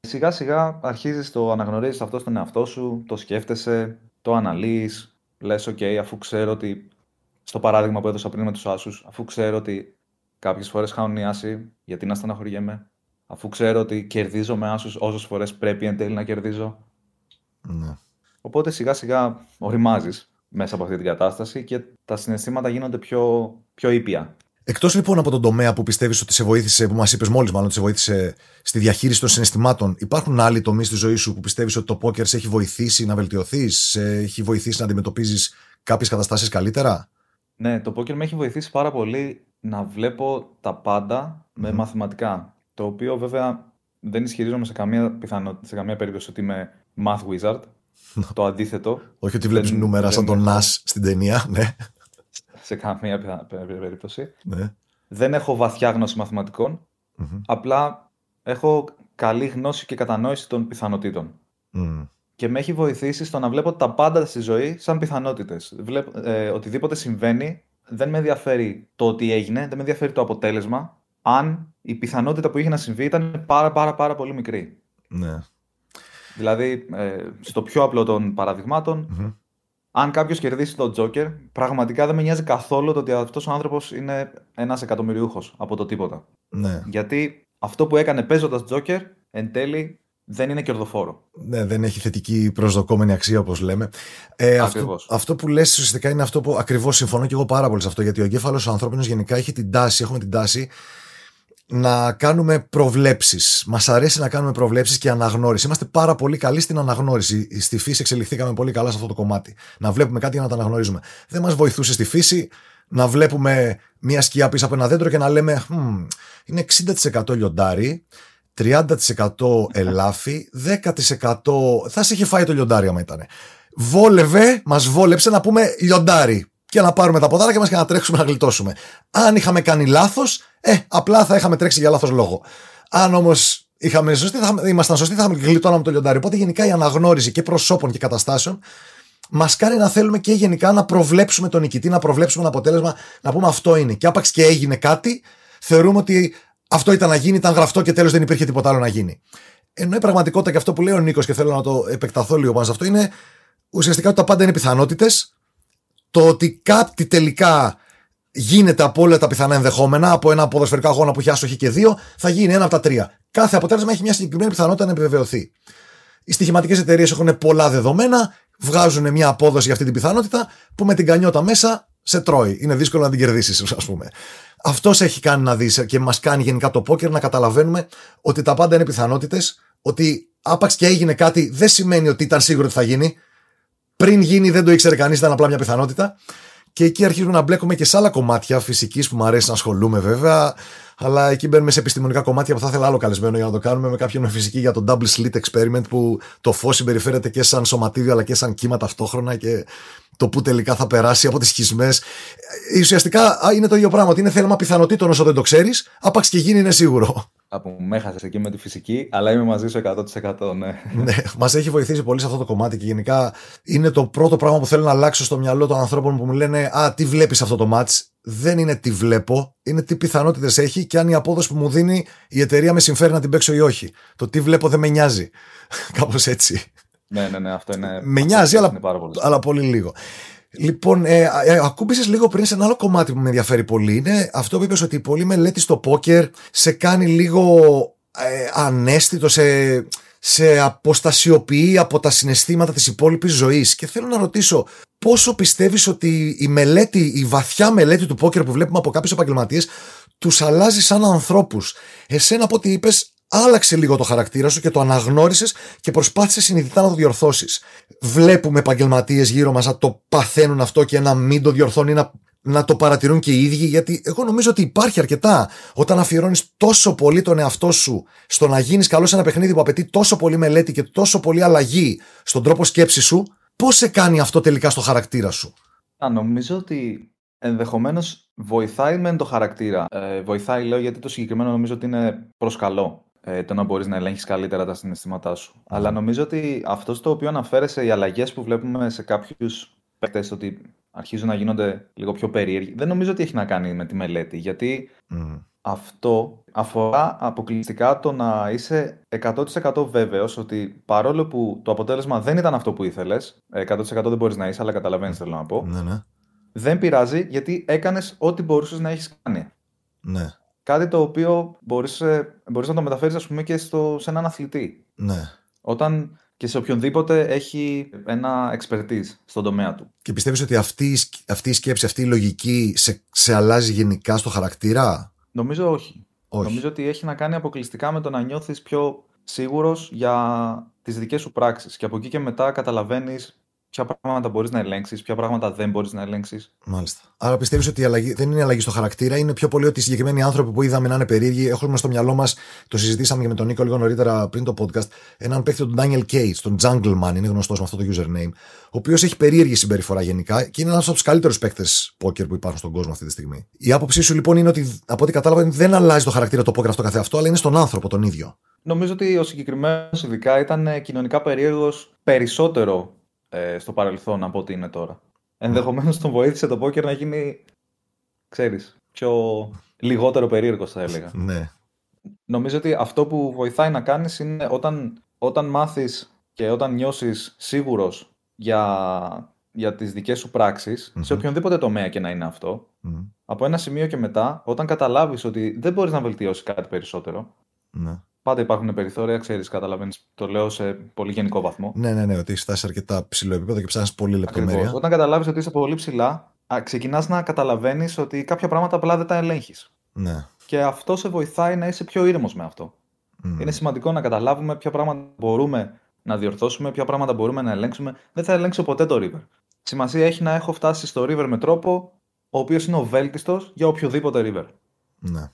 Σιγά σιγά αρχίζεις το αναγνωρίζεις αυτό στον εαυτό σου, το σκέφτεσαι, το αναλύεις, λες ok αφού ξέρω ότι στο παράδειγμα που έδωσα πριν με τους άσους, αφού ξέρω ότι κάποιες φορές χάνουν οι άσοι, γιατί να στεναχωριέμαι, αφού ξέρω ότι κερδίζω με άσους όσες φορές πρέπει εν τέλει να κερδίζω. Ναι. Οπότε σιγά σιγά οριμάζεις μέσα από αυτή την κατάσταση και τα συναισθήματα γίνονται πιο, πιο ήπια. Εκτός λοιπόν από τον τομέα που πιστεύεις ότι σε βοήθησε, που μας είπες μόλις μάλλον ότι σε βοήθησε στη διαχείριση των συναισθημάτων, υπάρχουν άλλοι τομείς στη ζωή σου που πιστεύεις ότι το πόκερ σε έχει βοηθήσει να βελτιωθείς, σε έχει βοηθήσει να αντιμετωπίζεις κάποιες καταστάσεις καλύτερα; Ναι, το πόκερ με έχει βοηθήσει πάρα πολύ να βλέπω τα πάντα με μαθηματικά. Το οποίο βέβαια δεν ισχυρίζομαι σε καμία, πιθανό, σε καμία περίπτωση ότι είμαι math wizard. το αντίθετο. Όχι ότι βλέπεις νούμερα σαν τον Nas στην ταινία, ναι σε καμία περίπτωση. Ναι. Δεν έχω βαθιά γνώση απλά έχω καλή γνώση και κατανόηση των πιθανότητων. Και με έχει βοηθήσει στο να βλέπω τα πάντα στη ζωή σαν πιθανότητες. Ε, οτιδήποτε συμβαίνει δεν με ενδιαφέρει το ότι έγινε, δεν με ενδιαφέρει το αποτέλεσμα, αν η πιθανότητα που είχε να συμβεί ήταν πάρα πάρα πάρα πολύ μικρή. Ναι. Δηλαδή, ε, στο πιο απλό των παραδειγματων αν κάποιος κερδίσει τον Τζόκερ, πραγματικά δεν με νοιάζει καθόλου το ότι αυτός ο άνθρωπος είναι ένας εκατομμυριούχος από το τίποτα. Ναι. Γιατί αυτό που έκανε παίζοντας Τζόκερ εν τέλει δεν είναι κερδοφόρο. Ναι, δεν έχει θετική προσδοκόμενη αξία όπως λέμε. Ε, αυτό, αυτό που λες ουσιαστικά είναι αυτό που ακριβώς συμφωνώ και εγώ πάρα πολύ σε αυτό. Γιατί ο εγκέφαλος ανθρώπινος γενικά έχει την τάση, έχουμε την τάση να κάνουμε προβλέψεις. Μας αρέσει να κάνουμε προβλέψεις και αναγνώριση. Είμαστε πάρα πολύ καλοί στην αναγνώριση. Στη φύση εξελιχθήκαμε πολύ καλά σε αυτό το κομμάτι. Να βλέπουμε κάτι για να τα αναγνωρίζουμε. Δεν μας βοηθούσε στη φύση να βλέπουμε μια σκιά πίσω από ένα δέντρο και να λέμε hm, είναι 60% λιοντάρι, 30% ελάφι, 10% θα σε είχε φάει το λιοντάρι άμα ήταν. Βόλευε, μας βόλεψε να πούμε λιοντάρι και να πάρουμε τα ποδάρια μας και να τρέξουμε να γλιτώσουμε. Αν είχαμε κάνει λάθος, ε, απλά θα είχαμε τρέξει για λάθος λόγο. Αν όμως είχαμε σωστή, θα, ήμασταν σωστοί, θα είχαμε γλιτώναμε το λιοντάρι. Οπότε γενικά η αναγνώριση και προσώπων και καταστάσεων μας κάνει να θέλουμε και γενικά να προβλέψουμε τον νικητή, να προβλέψουμε ένα αποτέλεσμα, να πούμε αυτό είναι. Και άπαξ και έγινε κάτι, θεωρούμε ότι αυτό ήταν να γίνει, ήταν γραφτό και τέλος δεν υπήρχε τίποτα άλλο να γίνει. Ενώ η πραγματικότητα και αυτό που λέει ο Νίκος και θέλω να το επεκταθώ λίγο πάνω σε αυτό είναι ουσιαστικά ότι τα πάντα είναι πιθανότητες το ότι κάτι τελικά γίνεται από όλα τα πιθανά ενδεχόμενα, από ένα ποδοσφαιρικό αγώνα που έχει άσοχη και δύο, θα γίνει ένα από τα τρία. Κάθε αποτέλεσμα έχει μια συγκεκριμένη πιθανότητα να επιβεβαιωθεί. Οι στοιχηματικές εταιρείες έχουν πολλά δεδομένα, βγάζουν μια απόδοση για αυτή την πιθανότητα, που με την κανιότα μέσα Σε τρώει. Είναι δύσκολο να την κερδίσεις, ας πούμε. Αυτός έχει κάνει να δεις και μας κάνει γενικά το πόκερ να καταλαβαίνουμε ότι τα πάντα είναι πιθανότητες, ότι άπαξ και έγινε κάτι δεν σημαίνει ότι ήταν σίγουρο ότι θα γίνει. Πριν γίνει δεν το ήξερε κανείς, ήταν απλά μια πιθανότητα. Και εκεί αρχίζουμε να μπλέκουμε και σε άλλα κομμάτια φυσικής που μου αρέσει να ασχολούμαι βέβαια. Αλλά εκεί μπαίνουμε σε επιστημονικά κομμάτια που θα ήθελα άλλο καλεσμένο για να το κάνουμε με κάποιον με φυσική για το double slit experiment που το φως συμπεριφέρεται και σαν σωματίδιο αλλά και σαν κύμα ταυτόχρονα και το που τελικά θα περάσει από τις σχισμές. Ε, ουσιαστικά είναι το ίδιο πράγμα. Ότι είναι θέμα πιθανότητων όσο δεν το ξέρεις, άπαξ και γίνει είναι σίγουρο. Από με έχασε εκεί με τη φυσική, αλλά είμαι μαζί σου 100%. Ναι, ναι μας έχει βοηθήσει πολύ σε αυτό το κομμάτι και γενικά είναι το πρώτο πράγμα που θέλω να αλλάξω στο μυαλό των ανθρώπων που μου λένε Α, τι βλέπεις αυτό το match. Δεν είναι τι βλέπω, είναι τι πιθανότητες έχει και αν η απόδοση που μου δίνει η εταιρεία με συμφέρει να την παίξω ή όχι. Το τι βλέπω δεν με νοιάζει. Κάπως έτσι. Ναι, ναι, ναι, αυτό είναι. Με νοιάζει, αλλά, πολύ. αλλά πολύ λίγο. Λοιπόν, ε, ε, ακούμπησες λίγο πριν σε ένα άλλο κομμάτι που με ενδιαφέρει πολύ. Είναι αυτό που είπες ότι η πολλή μελέτη στο πόκερ σε κάνει λίγο ε, ανέστητο, σε, σε αποστασιοποιεί από τα συναισθήματα της υπόλοιπης ζωής. Και θέλω να ρωτήσω, πόσο πιστεύεις ότι η μελέτη, η βαθιά μελέτη του πόκερ που βλέπουμε από κάποιους επαγγελματίες, τους αλλάζει σαν ανθρώπους; Εσένα από ό,τι είπες, άλλαξε λίγο το χαρακτήρα σου και το αναγνώρισες και προσπάθησες συνειδητά να το διορθώσεις. Βλέπουμε επαγγελματίες γύρω μας να το παθαίνουν αυτό και να μην το διορθώνει, να, να το παρατηρούν και οι ίδιοι, γιατί εγώ νομίζω ότι υπάρχει αρκετά όταν αφιερώνεις τόσο πολύ τον εαυτό σου στο να γίνεις καλός σε ένα παιχνίδι που απαιτεί τόσο πολύ μελέτη και τόσο πολύ αλλαγή στον τρόπο σκέψης σου. Πώς σε κάνει αυτό τελικά στο χαρακτήρα σου; Α, νομίζω ότι ενδεχομένως βοηθάει με το χαρακτήρα. Ε, βοηθάει, λέω, γιατί το συγκεκριμένο νομίζω ότι είναι προς καλό ε, το να μπορείς να ελέγχεις καλύτερα τα συναισθήματά σου. Mm. Αλλά νομίζω ότι αυτό στο οποίο αναφέρεσαι, οι αλλαγές που βλέπουμε σε κάποιους παίκτες, ότι αρχίζουν να γίνονται λίγο πιο περίεργοι, δεν νομίζω ότι έχει να κάνει με τη μελέτη. Γιατί mm. αυτό αφορά αποκλειστικά το να είσαι 100% βέβαιος ότι παρόλο που το αποτέλεσμα δεν ήταν αυτό που ήθελες, 100% δεν μπορείς να είσαι, αλλά καταλαβαίνεις θέλω να πω. Ναι, ναι. Δεν πειράζει γιατί έκανες ό,τι μπορούσες να έχεις κάνει. Ναι. Κάτι το οποίο μπορείς, ε, μπορείς να το μεταφέρεις ας πούμε και στο, σε έναν αθλητή. Ναι. Όταν και σε οποιονδήποτε έχει ένα expertise στον τομέα του. Και πιστεύεις ότι αυτή, αυτή η σκέψη, αυτή η λογική σε, σε αλλάζει γενικά στο χαρακτήρα; Νομίζω όχι. όχι. Νομίζω ότι έχει να κάνει αποκλειστικά με το να νιώθεις πιο σίγουρος για τις δικές σου πράξεις. Και από εκεί και μετά καταλαβαίνεις ποια πράγματα μπορείς να ελέγξεις, ποια πράγματα δεν μπορείς να ελέγξεις. Μάλιστα. Άρα πιστεύεις ότι η αλλαγή δεν είναι αλλαγή στο χαρακτήρα, είναι πιο πολύ ότι οι συγκεκριμένοι άνθρωποι που είδαμε να είναι περίεργοι, έχουμε στο μυαλό μας, το συζητήσαμε και με τον Νίκο λίγο νωρίτερα πριν το podcast, έναν παίκτη τον Daniel Cage, τον Jungleman, είναι γνωστός με αυτό το username, ο οποίος έχει περίεργη συμπεριφορά γενικά και είναι ένας από τους καλύτερους παίκτες πόκερ που υπάρχουν στον κόσμο αυτή τη στιγμή. Η άποψή σου λοιπόν είναι ότι από ό,τι κατάλαβα δεν αλλάζει το χαρακτήρα το πόκερ αυτό καθεαυτό, αλλά είναι στον άνθρωπο τον ίδιο. Νομίζω ότι ο συγκεκριμένος ειδικά ήταν κοινωνικά περίεργος περισσότερο ε, στο παρελθόν από ό,τι είναι τώρα. Ενδεχομένως τον βοήθησε το πόκερ να γίνει, ξέρεις, πιο λιγότερο περίεργος θα έλεγα. Ναι. Νομίζω ότι αυτό που βοηθάει να κάνεις είναι όταν, όταν μάθεις και όταν νιώσεις σίγουρος για, για τις δικές σου πραξεις σε οποιονδήποτε τομέα και να είναι αυτό, από ένα σημείο και μετά, όταν καταλάβεις ότι δεν μπορείς να βελτιώσεις κάτι περισσότερο, ναι. Πάντα υπάρχουν περιθώρια, ξέρεις, καταλαβαίνεις. Το λέω σε πολύ γενικό βαθμό. Ναι, ναι, ναι, ότι έχεις φτάσει αρκετά ψηλό επίπεδο και ψάχνεις πολύ λεπτομέρεια. Ακριβώς. Όταν καταλάβεις ότι είσαι πολύ ψηλά, ξεκινάς να καταλαβαίνεις ότι κάποια πράγματα απλά δεν τα ελέγχεις. Ναι. Και αυτό σε βοηθάει να είσαι πιο ήρεμος με αυτό. Mm. Είναι σημαντικό να καταλάβουμε ποια πράγματα μπορούμε να διορθώσουμε, ποια πράγματα μπορούμε να ελέγξουμε. Δεν θα ελέγξω ποτέ το river. Σημασία έχει να έχω φτάσει στο river με τρόπο ο οποίος είναι ο βέλτιστος για οποιοδήποτε river. Ναι.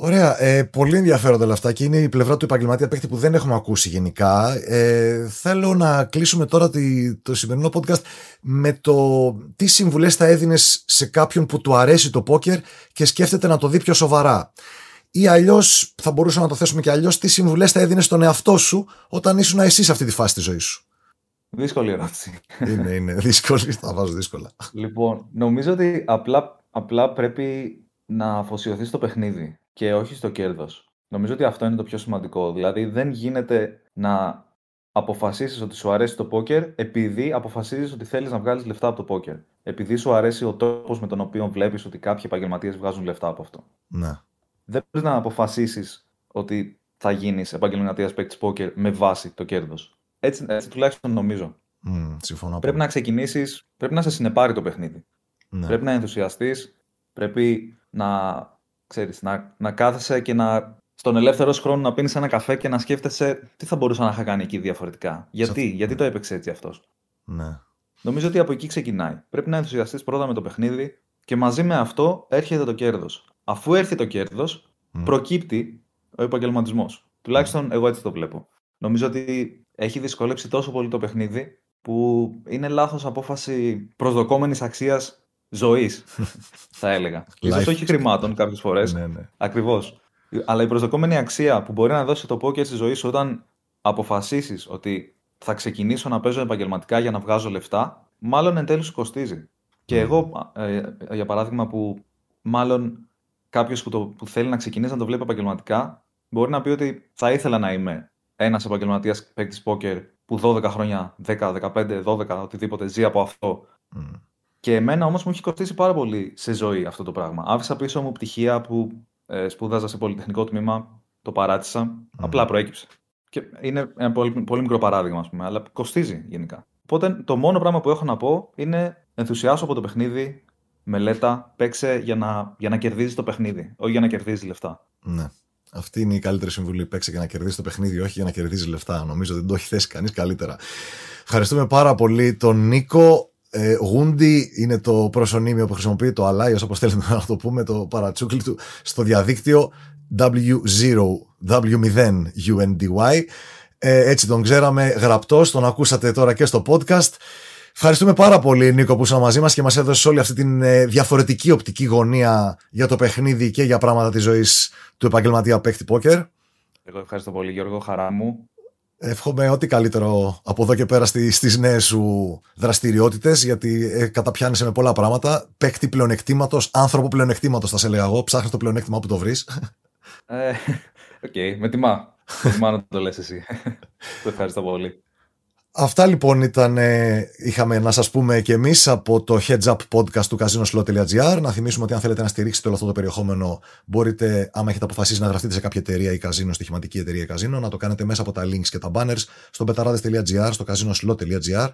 Ωραία. Ε, πολύ ενδιαφέροντα όλα αυτά και είναι η πλευρά του επαγγελματία παίχτη που δεν έχουμε ακούσει γενικά. Ε, θέλω να κλείσουμε τώρα τη, το σημερινό podcast με το τι συμβουλές θα έδινες σε κάποιον που του αρέσει το πόκερ και σκέφτεται να το δει πιο σοβαρά. Ή αλλιώς, θα μπορούσαμε να το θέσουμε και αλλιώς, τι συμβουλές θα έδινες στον εαυτό σου όταν ήσουν εσύ σε αυτή τη φάση της ζωής σου; Δύσκολη ερώτηση. Είναι, είναι δύσκολη. Θα βάζω δύσκολα. Λοιπόν, νομίζω ότι απλά, απλά πρέπει να αφοσιωθείς στο παιχνίδι και όχι στο κέρδος. Νομίζω ότι αυτό είναι το πιο σημαντικό. Δηλαδή δεν γίνεται να αποφασίσεις ότι σου αρέσει το πόκερ επειδή αποφασίζεις ότι θέλεις να βγάλεις λεφτά από το πόκερ. Επειδή σου αρέσει ο τρόπος με τον οποίο βλέπεις ότι κάποιοι επαγγελματίες βγάζουν λεφτά από αυτό. Ναι. Δεν μπορείς να αποφασίσεις ότι θα γίνεις επαγγελματίας παίκτης πόκερ με βάση το κέρδος. Έτσι, έτσι τουλάχιστον νομίζω. Mm, συμφωνώ. Πρέπει να ξεκινήσεις, πρέπει να σε συνεπάρει το παιχνίδι. Ναι. Πρέπει να ενθουσιαστείς, πρέπει να, ξέρεις, να, να κάθεσαι και να στον ελεύθερο χρόνο να πίνεις ένα καφέ και να σκέφτεσαι τι θα μπορούσα να είχα κάνει εκεί διαφορετικά. Γιατί, γιατί το έπαιξε έτσι αυτός. Ναι. Νομίζω ότι από εκεί ξεκινάει. Πρέπει να ενθουσιαστείς πρώτα με το παιχνίδι και μαζί με αυτό έρχεται το κέρδος. Αφού έρθει το κέρδος, προκύπτει ο επαγγελματισμός. Τουλάχιστον εγώ έτσι το βλέπω. Νομίζω ότι έχει δυσκολέψει τόσο πολύ το παιχνίδι που είναι λάθος απόφαση προσδοκόμενης αξίας ζωής, θα έλεγα. Ίσως όχι χρημάτων κάποιες φορές, ναι, ναι. ακριβώς. Αλλά η προσδοκόμενη αξία που μπορεί να δώσει το πόκερ στη ζωή σου όταν αποφασίσεις ότι θα ξεκινήσω να παίζω επαγγελματικά για να βγάζω λεφτά, μάλλον εν τέλει σου κοστίζει. Και ναι. εγώ, ε, για παράδειγμα, που μάλλον κάποιος που, που θέλει να ξεκινήσει να το βλέπει επαγγελματικά, μπορεί να πει ότι θα ήθελα να είμαι ένας επαγγελματίας παίκτης πόκερ που 12 χρόνια, 10, 15, 12, οτιδήποτε ζει από αυτό. Και εμένα όμως μου έχει κοστίσει πάρα πολύ σε ζωή αυτό το πράγμα. Άφησα πίσω μου πτυχία που ε, σπούδαζα σε πολυτεχνικό τμήμα, το παράτησα, απλά προέκυψε. Και είναι ένα πολύ, πολύ μικρό παράδειγμα, ας πούμε, αλλά κοστίζει γενικά. Οπότε το μόνο πράγμα που έχω να πω είναι ενθουσιάσου από το παιχνίδι, μελέτα, παίξε για να, για να κερδίζεις το παιχνίδι, όχι για να κερδίζεις λεφτά. Ναι. Αυτή είναι η καλύτερη συμβουλή. Παίξε για να κερδίσει το παιχνίδι, όχι για να κερδίζεις λεφτά. Νομίζω ότι δεν το έχει θέσει κανείς καλύτερα. Ευχαριστούμε πάρα πολύ τον Νίκο. Ε, Γούντι είναι το προσωνύμιο που χρησιμοποιεί το Alliance, όπως θέλετε να το πούμε, το παρατσούκλι του στο διαδίκτυο W0, W0 UNDY. Ε, έτσι τον ξέραμε γραπτός, τον ακούσατε τώρα και στο podcast. Ευχαριστούμε πάρα πολύ, Νίκο, που ήσουν μαζί μας και μας έδωσες όλη αυτή την ε, διαφορετική οπτική γωνία για το παιχνίδι και για πράγματα της ζωής του επαγγελματία παίκτη πόκερ. Εγώ ευχαριστώ πολύ, Γιώργο, χαρά μου. Εύχομαι ό,τι καλύτερο από εδώ και πέρα στις νέες σου δραστηριότητες γιατί ε, καταπιάνεσαι με πολλά πράγματα. Παίκτη πλεονεκτήματος, άνθρωπο πλεονεκτήματος θα σε έλεγα εγώ. Ψάχνεις το πλεονέκτημα που το βρεις. Ε, OK, okay, με τιμά. με τιμά να το λες εσύ. το ευχαριστώ πολύ. Αυτά λοιπόν ήταν, ε, είχαμε να σας πούμε και εμείς από το Heads Up Podcast του casinoslot.gr. Να θυμίσουμε ότι αν θέλετε να στηρίξετε όλο αυτό το περιεχόμενο μπορείτε, άμα έχετε αποφασίσει να γραφτείτε σε κάποια εταιρεία ή καζίνο, στοιχηματική εταιρεία ή καζίνο, να το κάνετε μέσα από τα links και τα banners στο betarades.gr, στο casinoslot.gr.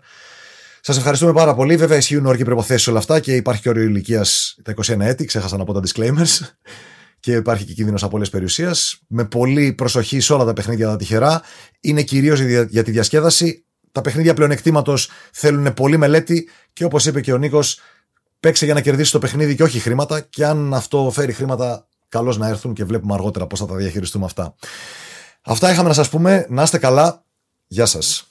Σας ευχαριστούμε πάρα πολύ. Βέβαια, ισχύουν όροι και προϋποθέσεις όλα αυτά και υπάρχει και όριο ηλικίας τα 21 έτη. Ξέχασα να πω τα disclaimers. Και υπάρχει και κίνδυνος απώλειας περιουσίας. Με πολύ προσοχή σε όλα τα παιχνίδια τα τυχερά. Είναι κυρίως για τη διασκέδαση τα παιχνίδια πλεονεκτήματος θέλουν πολύ μελέτη και όπως είπε και ο Νίκος, παίξε για να κερδίσεις το παιχνίδι και όχι χρήματα. Και αν αυτό φέρει χρήματα, καλώς να έρθουν και βλέπουμε αργότερα πώς θα τα διαχειριστούμε αυτά. Αυτά είχαμε να σας πούμε. Να είστε καλά. Γεια σας.